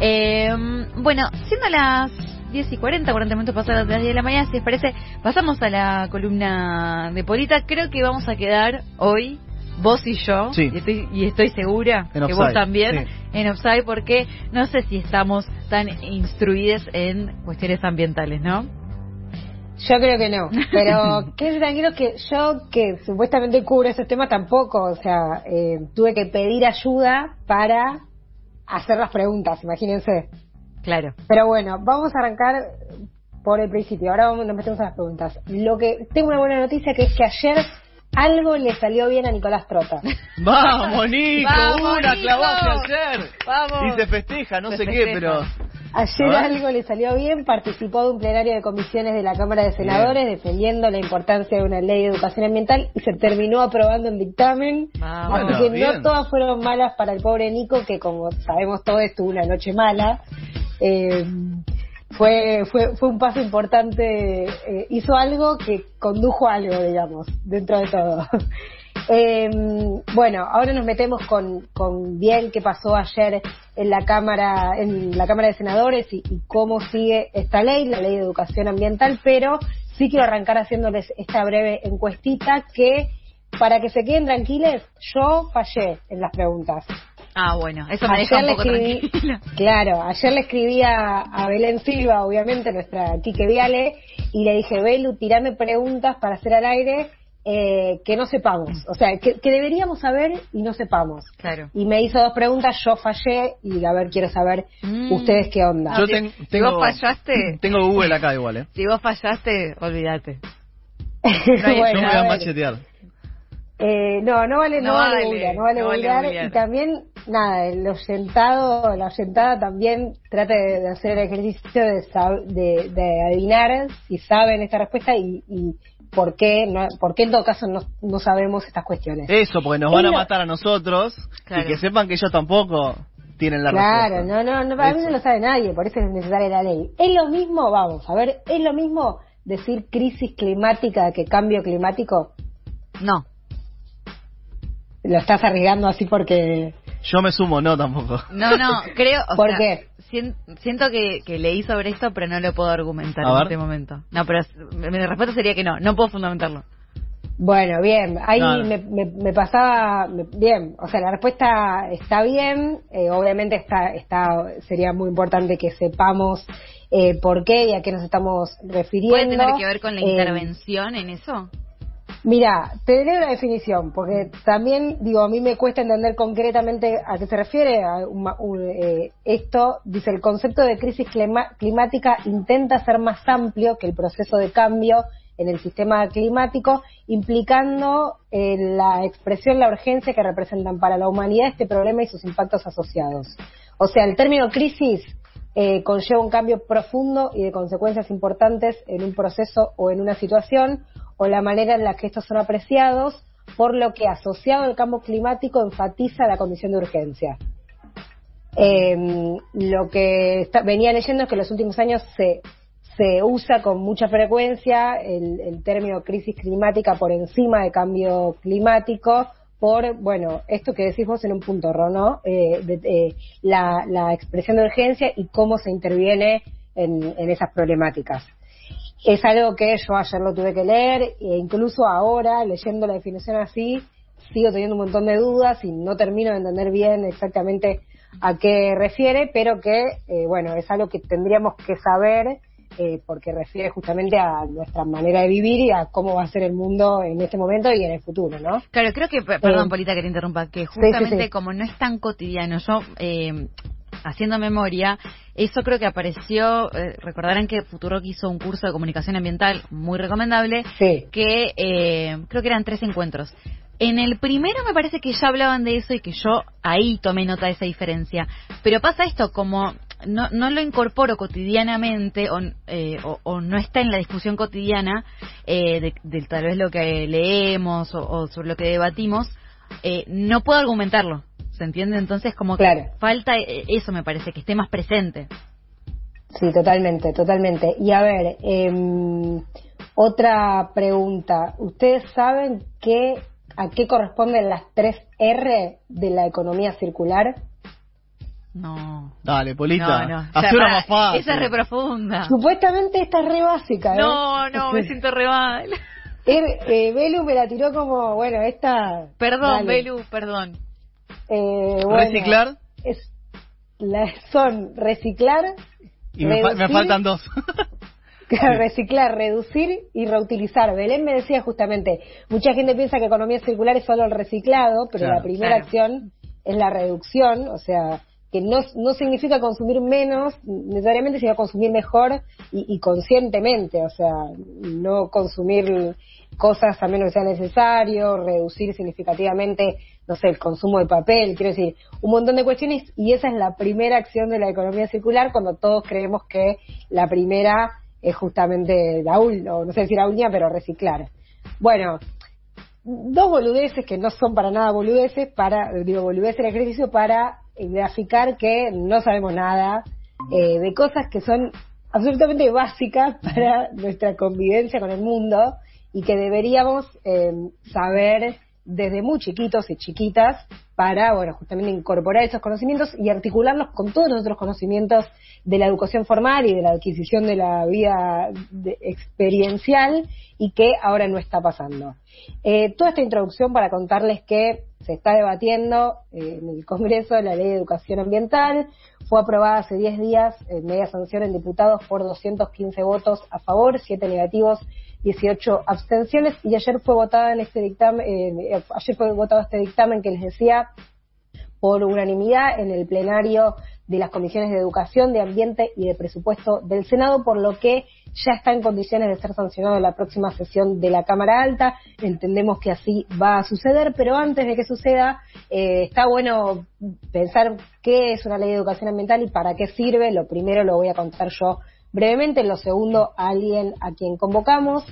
Eh, bueno, siendo las 10 y 40, 40 minutos pasados de las 10 de la mañana, si les parece, pasamos a la columna de Polita. Creo que vamos a quedar hoy, vos y yo, Sí. y, estoy, y estoy segura En que offside, vos también, sí. en Offside, porque no sé si estamos tan instruidos en cuestiones ambientales, ¿no? Yo creo que no, pero quédense tranquilos que yo, que supuestamente cubro esos temas, tampoco, o sea, eh, tuve que pedir ayuda para hacer las preguntas, imagínense. Claro. Pero bueno, vamos a arrancar por el principio, ahora vamos, nos metemos a las preguntas. Lo que tengo una buena noticia que es que ayer algo le salió bien a Nicolás Trota. Vamos, Nico, Vamos, una Nico. clavaste ayer. Vamos. Y se festeja, no Se sé festeja. qué, pero. Ayer algo le salió bien, participó de un plenario de comisiones de la Cámara de Senadores defendiendo la importancia de una ley de educación ambiental y se terminó aprobando el dictamen. Vamos. Así Bueno, que bien. no todas fueron malas para el pobre Nico, que como sabemos todos tuvo una noche mala. Eh, fue, fue, fue un paso importante, eh, hizo algo que condujo a algo, digamos, dentro de todo. Eh, bueno, ahora nos metemos con, con bien qué pasó ayer en la Cámara, en la Cámara de Senadores y, y cómo sigue esta ley, la ley de educación ambiental, pero sí quiero arrancar haciéndoles esta breve encuestita que para que se queden tranquiles, yo fallé en las preguntas. Ah, bueno, eso me deja un le poco escribí, tranquila. claro, ayer le escribí a, a Belén Silva, obviamente, nuestra Quique Viale, y le dije, Belu, tirame preguntas para hacer al aire eh, que no sepamos, o sea, que, que deberíamos saber y no sepamos. Claro. Y me hizo dos preguntas, yo fallé, y a ver, quiero saber Mm. ustedes qué onda. Yo si- vos fallaste- Tengo Google acá igual, ¿eh? Si vos fallaste, olvídate. Bueno, Yo me a voy a ver. machetear. Eh, no, no vale, no, No vale, vale, googlear, no vale no vale. Y también, nada, el oyentado, la oyentada también trate de, de hacer el ejercicio de, de adivinar si saben esta respuesta y, y por qué, no, por qué en todo caso no, no sabemos estas cuestiones. Eso, porque nos van a matar a nosotros Claro. y que sepan que ellos tampoco tienen la Claro, respuesta. no, no, no, para mí Eso. no lo sabe nadie, por eso es necesaria la ley. Es lo mismo, vamos, a ver, es lo mismo decir crisis climática que cambio climático. No. Lo estás arriesgando así porque... Yo me sumo, no tampoco. No, no, creo. O ¿Por sea, qué? sien- siento que, que leí sobre esto, pero no lo puedo argumentar A en ver. este momento. No, pero mi respuesta sería que no, no puedo fundamentarlo. Bueno, bien, ahí me, me, me pasaba me- bien, o sea, la respuesta está bien, eh, obviamente está, está, sería muy importante que sepamos eh, por qué y a qué nos estamos refiriendo. ¿Puede tener que ver con la Eh, intervención en eso? Mira, te daré una definición, porque también, digo, a mí me cuesta entender concretamente a qué se refiere a un un, eh, esto. Dice, el concepto de crisis climática intenta ser más amplio que el proceso de cambio en el sistema climático, implicando eh, la expresión, la urgencia que representan para la humanidad este problema y sus impactos asociados. O sea, el término crisis eh, conlleva un cambio profundo y de consecuencias importantes en un proceso o en una situación, o la manera en la que estos son apreciados, por lo que asociado al cambio climático enfatiza la condición de urgencia. Eh, lo que venía leyendo es que en los últimos años se, se usa con mucha frecuencia el, término crisis climática por encima de cambio climático por, bueno, esto que decís vos en un punto, ¿no? Eh, de- eh, la, la expresión de urgencia y cómo se interviene en, en esas problemáticas. Es algo que yo ayer lo tuve que leer e incluso ahora, leyendo la definición así, sigo teniendo un montón de dudas y no termino de entender bien exactamente a qué refiere, pero que, eh, bueno, es algo que tendríamos que saber eh, porque refiere justamente a nuestra manera de vivir y a cómo va a ser el mundo en este momento y en el futuro, ¿no? Claro, creo que, pe- perdón, Eh, Polita, que te interrumpa, que sí, justamente sí. como no es tan cotidiano, yo, eh, haciendo memoria, eso creo que apareció, eh, recordarán que Futurock hizo un curso de comunicación ambiental muy recomendable, Sí. que eh, creo que eran tres encuentros. En el primero me parece que ya hablaban de eso y que yo ahí tomé nota de esa diferencia. Pero pasa esto, como no, no lo incorporo cotidianamente o, eh, o, o no está en la discusión cotidiana eh, de, de tal vez lo que leemos o, o sobre lo que debatimos, eh, no puedo argumentarlo. ¿Se entiende? Entonces como que Claro. falta eh, eso, me parece, que esté más presente. Sí, totalmente, totalmente. Y a ver, em, otra pregunta. ¿Ustedes saben qué, a qué corresponden las tres R de la economía circular? No. Dale, Polita. No, no. Más fácil. Esa es re profunda. Supuestamente esta es re básica, ¿eh? No, no, me siento re mal. Er, eh, Belu me la tiró como, bueno, esta... Perdón, dale. Belu, perdón. Eh, bueno, Reciclar Es, la- son reciclar, y me, fa- me faltan dos. reciclar, reducir y reutilizar. Belén me decía justamente, mucha gente piensa que economía circular es solo el reciclado, pero Claro. la primera Claro. acción es la reducción, o sea, que no, no significa consumir menos necesariamente, sino consumir mejor y, y conscientemente, o sea, no consumir cosas a menos que sea necesario, reducir significativamente, no sé, el consumo de papel, quiero decir, un montón de cuestiones y esa es la primera acción de la economía circular cuando todos creemos que la primera es justamente la última, no sé decir la última, pero reciclar. Bueno, dos boludeces que no son para nada boludeces, para, digo, boludeces el ejercicio para eh, graficar que no sabemos nada eh, de cosas que son absolutamente básicas para nuestra convivencia con el mundo y que deberíamos eh, saber desde muy chiquitos y chiquitas para, bueno, justamente incorporar esos conocimientos y articularlos con todos los otros conocimientos de la educación formal y de la adquisición de la vida experiencial y que ahora no está pasando. Eh, toda esta introducción para contarles que se está debatiendo eh, en el Congreso la Ley de Educación Ambiental. Fue aprobada hace 10 días en media sanción en diputados por 215 votos a favor, 7 negativos, 18 abstenciones y ayer fue votada en este dictamen, eh, ayer fue votado este dictamen que les decía por unanimidad en el plenario de las comisiones de educación, de ambiente y de presupuesto del Senado, por lo que ya está en condiciones de ser sancionado en la próxima sesión de la Cámara Alta. Entendemos que así va a suceder, pero antes de que suceda, eh, está bueno pensar qué es una ley de educación ambiental y para qué sirve. Lo primero lo voy a contar yo brevemente, lo segundo, alguien a quien convocamos.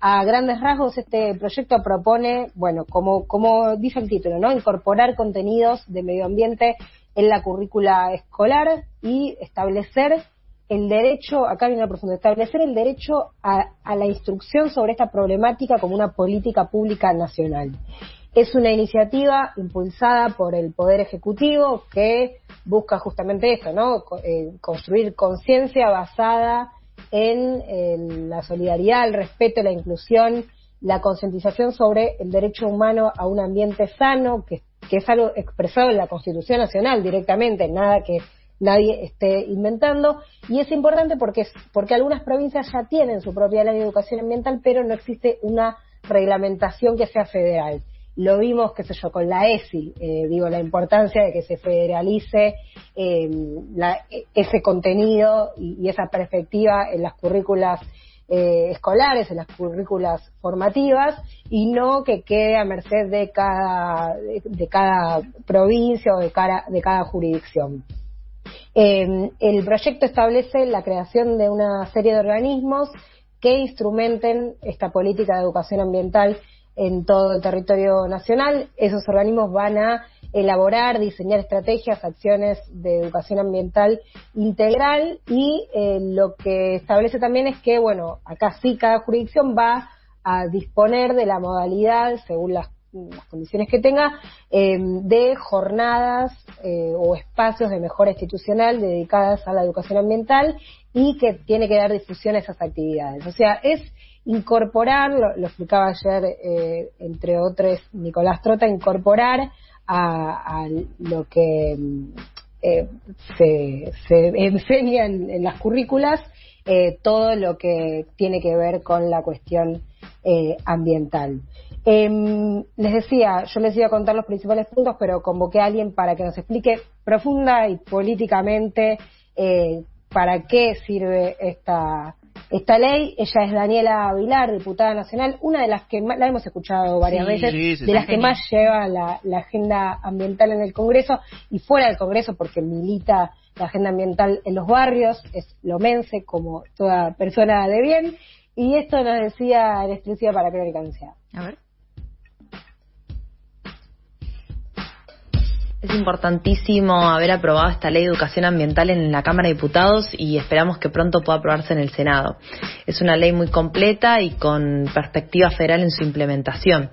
A grandes rasgos, este proyecto propone, bueno, como, como dice el título, ¿no? Incorporar contenidos de medio ambiente en la currícula escolar y establecer el derecho, acá viene la profunda, establecer el derecho a la instrucción sobre esta problemática como una política pública nacional. Es una iniciativa impulsada por el Poder Ejecutivo que busca justamente esto, ¿no? Eh, construir conciencia basada en, en la solidaridad, el respeto, la inclusión, la concientización sobre el derecho humano a un ambiente sano, que, es algo expresado en la Constitución Nacional directamente, nada que nadie esté inventando. Y es importante porque, porque algunas provincias ya tienen su propia ley de educación ambiental, pero no existe una reglamentación que sea federal. Lo vimos, qué sé yo, con la ESI, eh, digo, la importancia de que se federalice eh, la- ese contenido y, esa perspectiva en las currículas eh, escolares, en las currículas formativas y no que quede a merced de cada, de, cada provincia o de cada, jurisdicción. El proyecto establece la creación de una serie de organismos que instrumenten esta política de educación ambiental en todo el territorio nacional. Esos organismos van a elaborar, diseñar estrategias, acciones de educación ambiental integral y eh, lo que establece también es que, bueno, acá sí cada jurisdicción va a disponer de la modalidad, según las, las condiciones que tenga, eh, de jornadas eh, o espacios de mejora institucional dedicadas a la educación ambiental y que tiene que dar difusión a esas actividades. O sea, es incorporar, lo, explicaba ayer, eh, entre otros, Nicolás Trota, incorporar a, lo que eh, se, se enseña en, en las currículas todo lo que tiene que ver con la cuestión ambiental. Em, les decía, yo les iba a contar los principales puntos, pero convoqué a alguien para que nos explique profunda y políticamente eh, para qué sirve esta, esta ley. Ella es Daniela Vilar, diputada nacional, una de las que más, la hemos escuchado varias Sí, veces, sí, sí, de las que más lleva la, la agenda ambiental en el Congreso y fuera del Congreso porque milita la agenda ambiental en los barrios, es lomense como toda persona de bien. Y esto nos decía en exclusiva para Crónica Anunciada. A ver. Es importantísimo haber aprobado esta ley de educación ambiental en la Cámara de Diputados y esperamos que pronto pueda aprobarse en el Senado. Es una ley muy completa y con perspectiva federal en su implementación.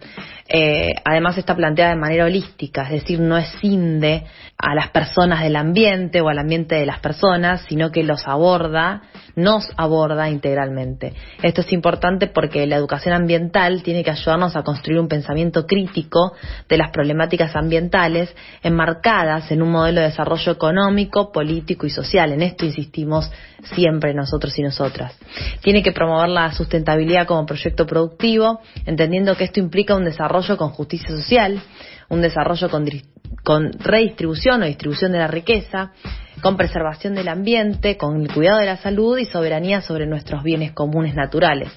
Eh, además está planteada de manera holística, es decir, no escinde a las personas del ambiente o al ambiente de las personas, sino que los aborda, nos aborda integralmente. Esto es importante porque la educación ambiental tiene que ayudarnos a construir un pensamiento crítico de las problemáticas ambientales enmarcadas en un modelo de desarrollo económico, político y social. En esto insistimos siempre nosotros y nosotras. Tiene que promover la sustentabilidad como proyecto productivo, entendiendo que esto implica un desarrollo con justicia social, un desarrollo con, con redistribución o distribución de la riqueza, con preservación del ambiente, con el cuidado de la salud y soberanía sobre nuestros bienes comunes naturales.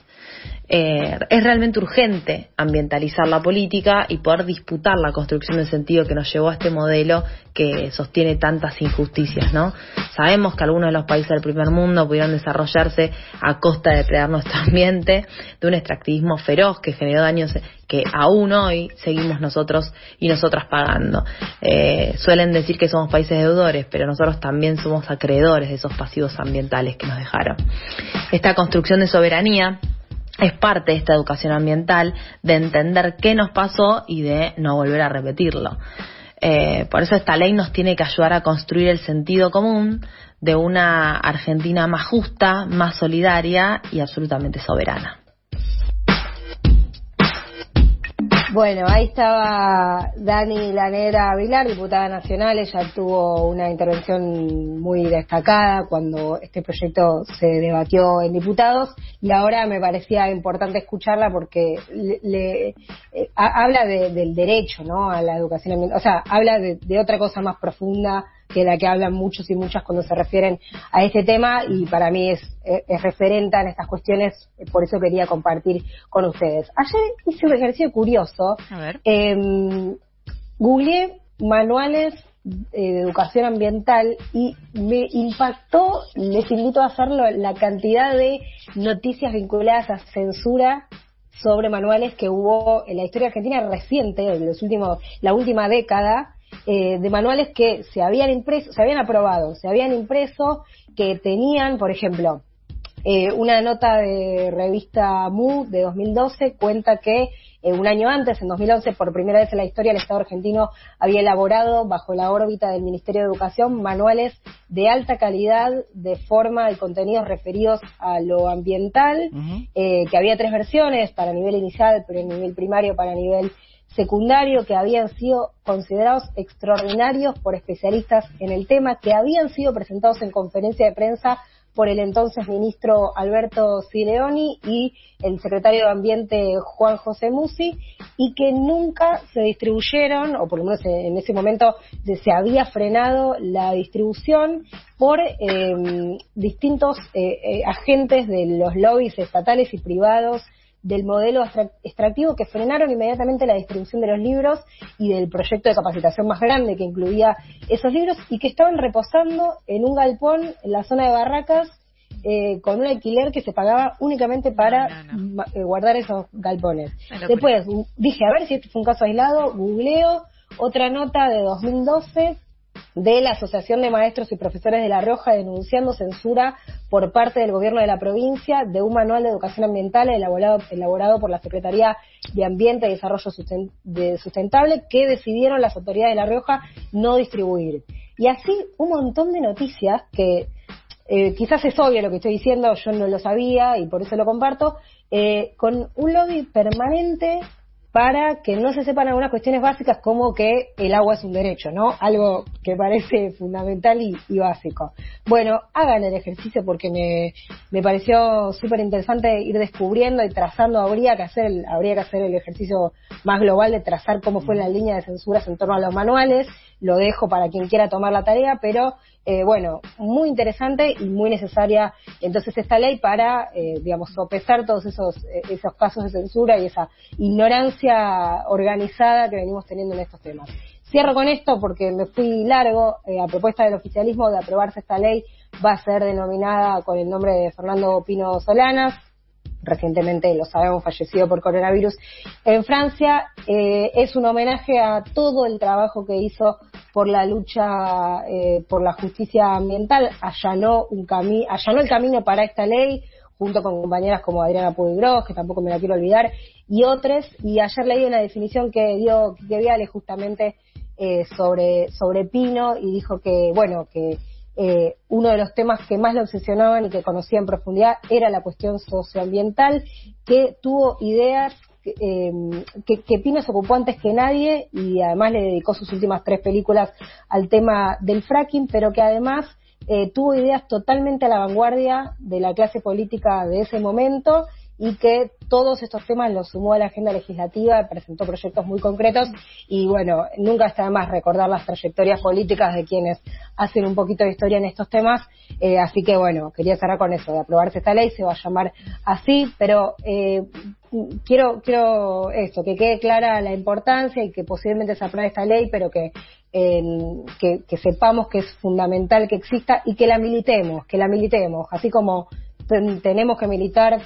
Eh, es realmente urgente ambientalizar la política y poder disputar la construcción del sentido que nos llevó a este modelo que sostiene tantas injusticias, ¿no? Sabemos que algunos de los países del primer mundo pudieron desarrollarse a costa de depredar nuestro ambiente, de un extractivismo feroz que generó daños que aún hoy seguimos nosotros y nosotras pagando. Eh, suelen decir que somos países deudores, pero nosotros también somos acreedores de esos pasivos ambientales que nos dejaron. Esta construcción de soberanía es parte de esta educación ambiental de entender qué nos pasó y de no volver a repetirlo. Eh, por eso esta ley nos tiene que ayudar a construir el sentido común de una Argentina más justa, más solidaria y absolutamente soberana. Bueno, ahí estaba Dani Lanera Vilar, diputada nacional. Ella tuvo una intervención muy destacada cuando este proyecto se debatió en diputados y ahora me parecía importante escucharla porque le, eh, habla del derecho ¿no? a la educación ambiental, o sea, habla de, de otra cosa más profunda que la que hablan muchos y muchas cuando se refieren a este tema y para mí es, es referente en estas cuestiones, por eso quería compartir con ustedes. Ayer hice un ejercicio curioso. A ver. Eh, googleé manuales eh, de educación ambiental y me impactó, les invito a hacerlo, la cantidad de noticias vinculadas a censura sobre manuales que hubo en la historia argentina reciente, de los últimos, la última década, eh, de manuales que se habían impreso, se habían aprobado, se habían impreso, que tenían, por ejemplo, eh, una nota de revista MU de 2012 cuenta que eh, un año antes, en 2011, por primera vez en la historia, el Estado argentino había elaborado, bajo la órbita del Ministerio de Educación, manuales de alta calidad, de forma y contenidos referidos a lo ambiental, que había tres versiones, para nivel inicial, en nivel primario, para nivel secundario que habían sido considerados extraordinarios por especialistas en el tema, que habían sido presentados en conferencia de prensa por el entonces ministro Alberto Sileoni y el secretario de Ambiente Juan José Musi y que nunca se distribuyeron, o por lo menos en ese momento se había frenado la distribución por eh, distintos eh, eh, agentes de los lobbies estatales y privados del modelo extractivo que frenaron inmediatamente la distribución de los libros y del proyecto de capacitación más grande que incluía esos libros y que estaban reposando en un galpón en la zona de Barracas eh, con un alquiler que se pagaba únicamente para eh, guardar esos galpones. Después dije, a ver si este fue un caso aislado, googleo otra nota de 2012 de la Asociación de Maestros y Profesores de La Rioja denunciando censura por parte del gobierno de la provincia de un manual de educación ambiental elaborado, elaborado por la Secretaría de Ambiente y Desarrollo Sustentable que decidieron las autoridades de La Rioja no distribuir. Y así un montón de noticias que eh, quizás es obvio lo que estoy diciendo, yo no lo sabía y por eso lo comparto, eh, con un lobby permanente para que no se sepan algunas cuestiones básicas como que el agua es un derecho, ¿no? Algo que parece fundamental y, básico. Bueno, hagan el ejercicio porque me, me pareció súper interesante ir descubriendo y trazando, habría que hacer el, habría que hacer el ejercicio más global de trazar cómo fue la línea de censuras en torno a los manuales, lo dejo para quien quiera tomar la tarea, pero eh, bueno, muy interesante y muy necesaria entonces esta ley para, eh, digamos, sopesar todos esos, eh, esos casos de censura y esa ignorancia organizada que venimos teniendo en estos temas. Cierro con esto porque me fui largo. a propuesta del oficialismo de aprobarse esta ley va a ser denominada con el nombre de Fernando Pino Solanas. Recientemente, lo sabemos, fallecido por coronavirus en Francia. Eh, es un homenaje a todo el trabajo que hizo por la lucha eh, por la justicia ambiental, allanó, un cami allanó el camino para esta ley, junto con compañeras como Adriana Puigros, que tampoco me la quiero olvidar, y otras. Y ayer leí una definición que dio que Viale justamente eh, sobre, sobre Pino y dijo que, bueno, que eh, uno de los temas que más le obsesionaban y que conocía en profundidad era la cuestión socioambiental, que tuvo ideas eh, que, que, Pino se ocupó antes que nadie y además le dedicó sus últimas tres películas al tema del fracking, pero que además eh, tuvo ideas totalmente a la vanguardia de la clase política de ese momento y que todos estos temas los sumó a la agenda legislativa, presentó proyectos muy concretos y bueno, nunca está de más recordar las trayectorias políticas de quienes hacen un poquito de historia en estos temas, eh, así que bueno, quería cerrar con eso, de aprobarse esta ley, se va a llamar así, pero eh, quiero, quiero esto, que quede clara la importancia y que posiblemente se apruebe esta ley, pero que, que, que sepamos que es fundamental que exista y que la militemos, que la militemos, así como tenemos que militar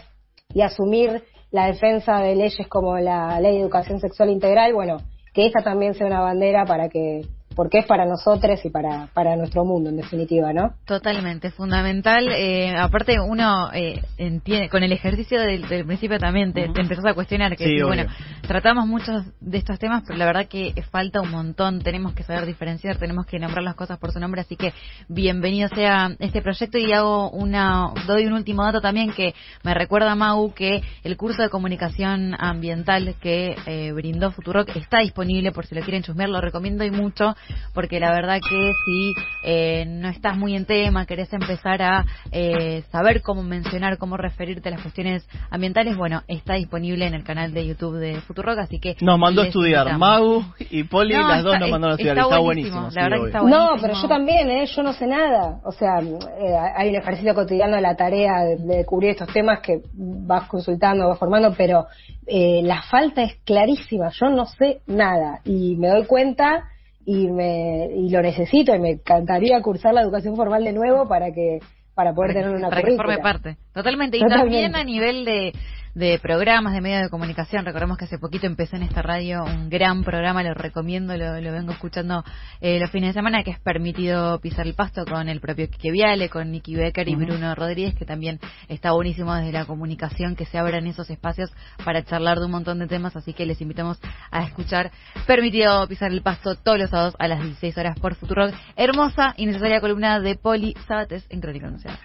y asumir la defensa de leyes como la ley de educación sexual integral, bueno, que esta también sea una bandera para que porque es para nosotros y para, para nuestro mundo, en definitiva, ¿no? Totalmente, fundamental. Eh, aparte, uno eh, entiende, con el ejercicio del, principio también te, empezás a cuestionar que, bueno, tratamos muchos de estos temas, pero la verdad que falta un montón. Tenemos que saber diferenciar, tenemos que nombrar las cosas por su nombre, así que bienvenido sea este proyecto y hago una, doy un último dato también que me recuerda Mau que el curso de comunicación ambiental que eh, brindó Futurock está disponible por si lo quieren chusmear, lo recomiendo y mucho porque la verdad que si eh, no estás muy en tema, querés empezar a eh, saber cómo mencionar, cómo referirte a las cuestiones ambientales, bueno, está disponible en el canal de YouTube de Futurock, así que... Nos mandó a estudiar, Mau y Poli, las dos nos mandaron a estudiar, está, buenísimo. la verdad que está buenísimo. No, pero yo también, ¿eh? yo no sé nada, o sea, eh, hay un ejercicio cotidiano de la tarea de, de cubrir estos temas que vas consultando, vas formando, pero la falta es clarísima, yo no sé nada y me doy cuenta y me y lo necesito y me encantaría cursar la educación formal de nuevo para que para poder tener una para que forme parte. Totalmente. Y también a nivel de de programas de medios de comunicación. Recordemos que hace poquito empecé en esta radio un gran programa, lo recomiendo, lo, vengo escuchando eh, los fines de semana, que es Permitido Pisar el Pasto con el propio Quique Viale, con Nicky Becker y Bruno Rodríguez, que también está buenísimo desde la comunicación, que se abran esos espacios para charlar de un montón de temas, así que les invitamos a escuchar Permitido Pisar el Pasto todos los sábados a las 16 horas por Futuro. Hermosa y necesaria columna de Poli Sabates en Crónica Anunciada.